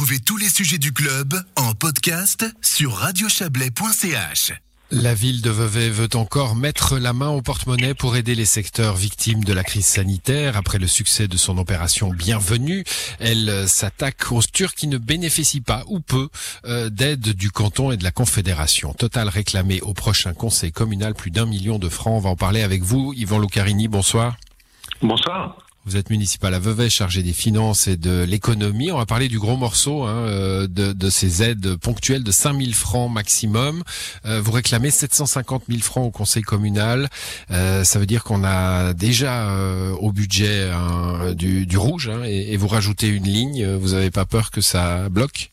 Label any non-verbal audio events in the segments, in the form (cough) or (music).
Retrouvez tous les sujets du club en podcast sur radiochablais.ch. La ville de Vevey veut encore mettre la main au porte-monnaie pour aider les secteurs victimes de la crise sanitaire. Après le succès de son opération Bienvenue, elle euh, s'attaque aux structures qui ne bénéficient pas ou peu euh, d'aide du canton et de la Confédération. Total réclamé au prochain conseil communal plus d'un million de francs. On va en parler avec vous. Yvan Lucarini, bonsoir. Bonsoir. Vous êtes municipal à Vevey, chargé des finances et de l'économie. On va parler du gros morceau hein, euh, de, de, ces aides ponctuelles de 5000 francs maximum. Euh, vous réclamez 750 000 francs au conseil communal. Euh, ça veut dire qu'on a déjà euh, au budget du, du, rouge hein, et, et, vous rajoutez une ligne. Vous n'avez pas peur que ça bloque?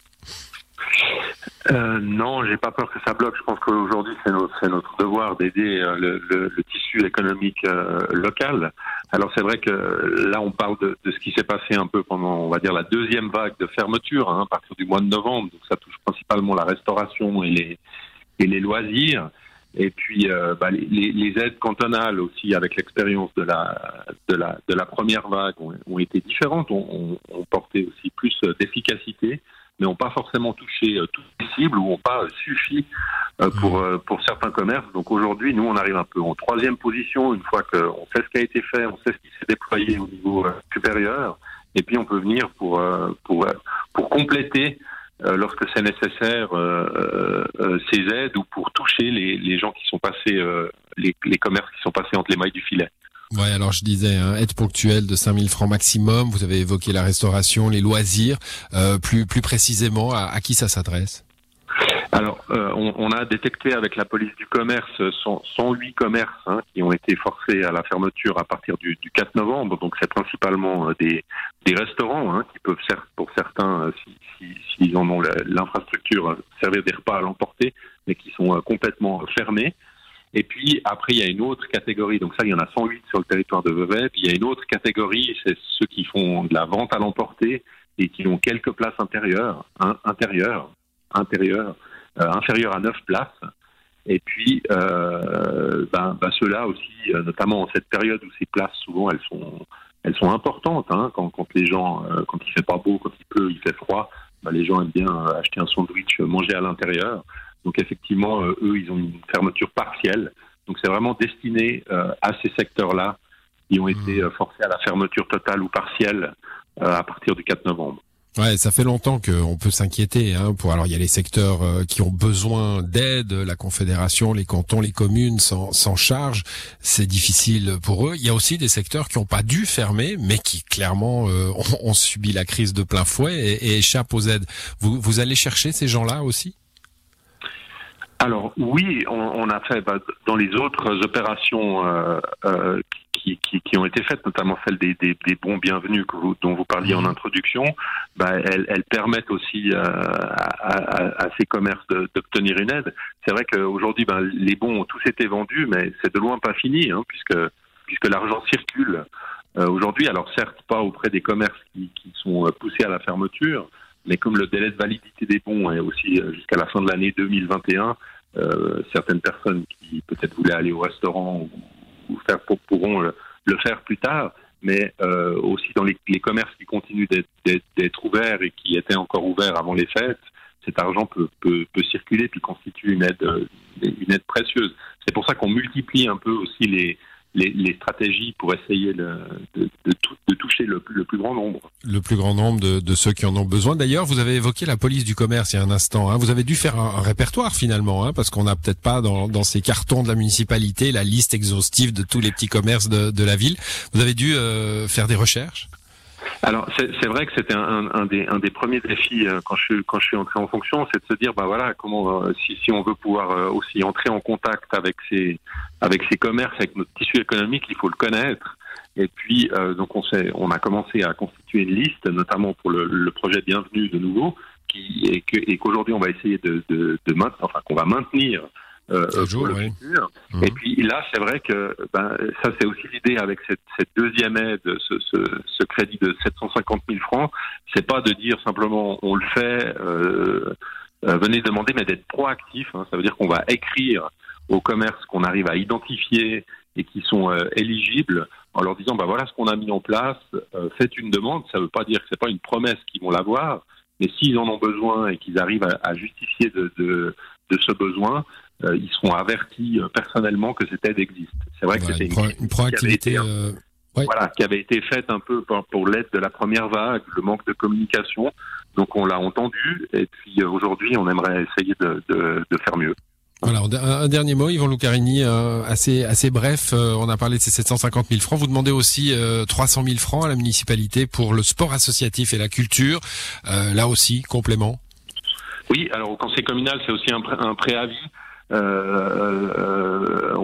Euh, non, j'ai pas peur que ça bloque. Je pense qu'aujourd'hui, c'est notre, notre, devoir d'aider euh, le, le, le, tissu économique euh, local. Alors c'est vrai que là, on parle de, de ce qui s'est passé un peu pendant, on va dire, la deuxième vague de fermeture hein, à partir du mois de novembre. Donc ça touche principalement la restauration et les, et les loisirs. Et puis euh, bah, les, les, aides cantonales aussi, avec l'expérience de la, de, la, de la première vague, ont, ont été différentes, ont, ont, ont porté aussi plus d'efficacité mais n'ont pas forcément touché euh, toutes les cibles ou n'ont pas suffi euh, pour, mmh. euh, pour certains commerces. Donc aujourd'hui, nous, on arrive un peu en troisième position une fois qu'on sait ce qui a été fait, on sait ce qui s'est déployé au niveau supérieur, et puis on peut venir pour, pour, pour compléter lorsque c'est nécessaire ces aides ou pour toucher les, les gens qui sont passés, les, les commerces qui sont passés entre les mailles du filet. Ouais, alors je disais, hein, aide ponctuelle de 5000 francs maximum. Vous avez évoqué la restauration, les loisirs. Euh, plus, plus précisément, à, qui ça s'adresse? Alors, euh, on, a détecté avec la police du commerce 108 commerces hein, qui ont été forcés à la fermeture à partir du, du 4 novembre. Donc, c'est principalement euh, des, des restaurants hein, qui peuvent, pour certains, s'ils si, si, en ont l'infrastructure, servir des repas à l'emporter, mais qui sont complètement fermés. Et puis après, il y a une autre catégorie. Donc ça, il y en a 108 sur le territoire de Vevey. Puis il y a une autre catégorie, c'est ceux qui font de la vente à l'emporter et qui ont quelques places intérieures, hein, intérieures, intérieures, euh, inférieures à 9 places. Et puis, euh, ben, ben ceux-là aussi, euh, notamment en cette période où ces places, souvent, elles sont, elles sont importantes. Hein, quand, quand les gens, quand il fait pas beau, quand il pleut, il fait froid, ben, les gens aiment bien acheter un sandwich, manger à l'intérieur. Donc effectivement, euh, eux, ils ont une fermeture partielle. Donc c'est vraiment destiné euh, à ces secteurs-là qui ont été mmh. euh, forcés à la fermeture totale ou partielle à partir du 4 novembre. Ouais, ça fait longtemps qu'on peut s'inquiéter. Hein, pour alors il y a les secteurs qui ont besoin d'aide, la Confédération, les cantons, les communes s'en chargent. C'est difficile pour eux. Il y a aussi des secteurs qui n'ont pas dû fermer, mais qui clairement ont, ont, subi la crise de plein fouet et, et échappent aux aides. Vous, vous allez chercher ces gens-là aussi? Alors oui, on, on a fait bah, dans les autres opérations euh, euh, qui, qui, qui, ont été faites, notamment celle des, des, des bons bienvenus que vous, dont vous parliez en mmh. introduction, bah, elles, elles, permettent aussi euh, à, à, à, ces commerces d'obtenir une aide. C'est vrai qu'aujourd'hui, bah, les bons ont tous été vendus, mais c'est de loin pas fini, hein, puisque, puisque l'argent circule euh, aujourd'hui. Alors certes, pas auprès des commerces qui, qui sont poussés à la fermeture, mais comme le délai de validité des bons est aussi euh, jusqu'à la fin de l'année 2021, euh, certaines personnes qui peut-être voulaient aller au restaurant ou, faire pourront le, le, faire plus tard. Mais euh, aussi dans les, les, commerces qui continuent d'être ouverts et qui étaient encore ouverts avant les fêtes, cet argent peut, peut, peut circuler puis constitue une aide, une aide précieuse. C'est pour ça qu'on multiplie un peu aussi les, les, stratégies pour essayer de, de, de, toucher le, le, plus grand nombre. Le plus grand nombre de, ceux qui en ont besoin. D'ailleurs, vous avez évoqué la police du commerce il y a un instant. Hein. Vous avez dû faire un, répertoire finalement, hein, parce qu'on n'a peut-être pas dans, ces cartons de la municipalité la liste exhaustive de tous les petits commerces de, de la ville. Vous avez dû euh, faire des recherches? Alors c'est vrai que c'était un, des, un des premiers défis euh, quand je quand je suis entré en fonction, c'est de se dire bah voilà comment euh, si, on veut pouvoir euh, aussi entrer en contact avec ces avec ces commerces, avec notre tissu économique, il faut le connaître. Et puis donc on on a commencé à constituer une liste, notamment pour le, le projet Bienvenue de nouveau, qui et qu'aujourd'hui on va essayer de, de, de maintenir, enfin qu'on va maintenir euh, oui. Mmh. Et puis là, c'est vrai que ben, ça, c'est aussi l'idée avec cette, cette, deuxième aide, ce, ce, ce, crédit de 750 000 francs. C'est pas de dire simplement on le fait, euh, euh, venez demander, mais d'être proactif. Hein. Ça veut dire qu'on va écrire aux commerces qu'on arrive à identifier et qui sont euh, éligibles en leur disant bah voilà ce qu'on a mis en place, euh, faites une demande. Ça veut pas dire que c'est pas une promesse qu'ils vont l'avoir, Mais s'ils en ont besoin et qu'ils arrivent à, justifier de, de, de, ce besoin, ils seront avertis personnellement que cette aide existe. C'est vrai que c'était une, proactivité. Voilà, qui avait été faite un peu pour, pour l'aide de la première vague, le manque de communication. Donc on l'a entendu et puis aujourd'hui on aimerait essayer de, de, de faire mieux. Voilà, un dernier mot, Yvan Lucarini, euh, assez assez bref. Euh, on a parlé de ces 750 000 francs. Vous demandez aussi euh, 300 000 francs à la municipalité pour le sport associatif et la culture. Euh, là aussi, complément? Oui, alors au conseil communal, c'est aussi un, un préavis. Euh,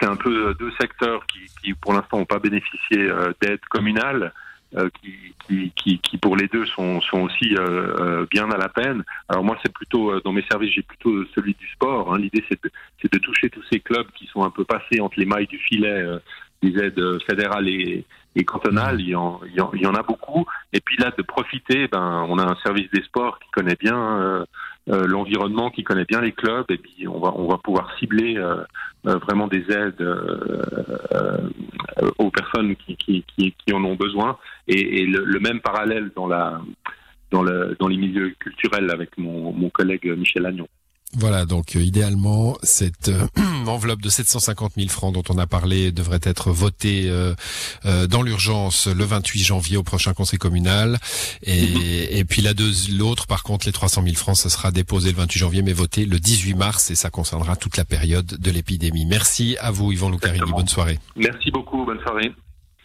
c'est un peu deux secteurs qui, qui pour l'instant n'ont pas bénéficié d'aide communale. Euh, qui, qui, qui, qui, pour les deux sont, sont aussi euh, euh, bien à la peine. Alors moi, c'est plutôt dans mes services, j'ai plutôt celui du sport. Hein. L'idée, c'est de, de, toucher tous ces clubs qui sont un peu passés entre les mailles du filet des aides fédérales et, et cantonales. Il y, en, il y, en, a beaucoup. Et puis là, de profiter, ben, on a un service des sports qui connaît bien euh, l'environnement, qui connaît bien les clubs, et puis on va on va pouvoir cibler euh, euh, vraiment des aides aux personnes qui, en ont besoin, et, le, même parallèle dans la dans le dans les milieux culturels avec mon, mon collègue Michel Agnon. Voilà, donc euh, idéalement, cette euh, (clears throat) enveloppe de 750 000 francs dont on a parlé devrait être votée euh, dans l'urgence le 28 janvier au prochain conseil communal. Et, mhm. et puis la l'autre, par contre, les 300 000 francs, ça sera déposé le 28 janvier, mais voté le 18 mars, et ça concernera toute la période de l'épidémie. Merci à vous, Yvan Lucarini. Bonne soirée. Merci beaucoup. Bonne soirée.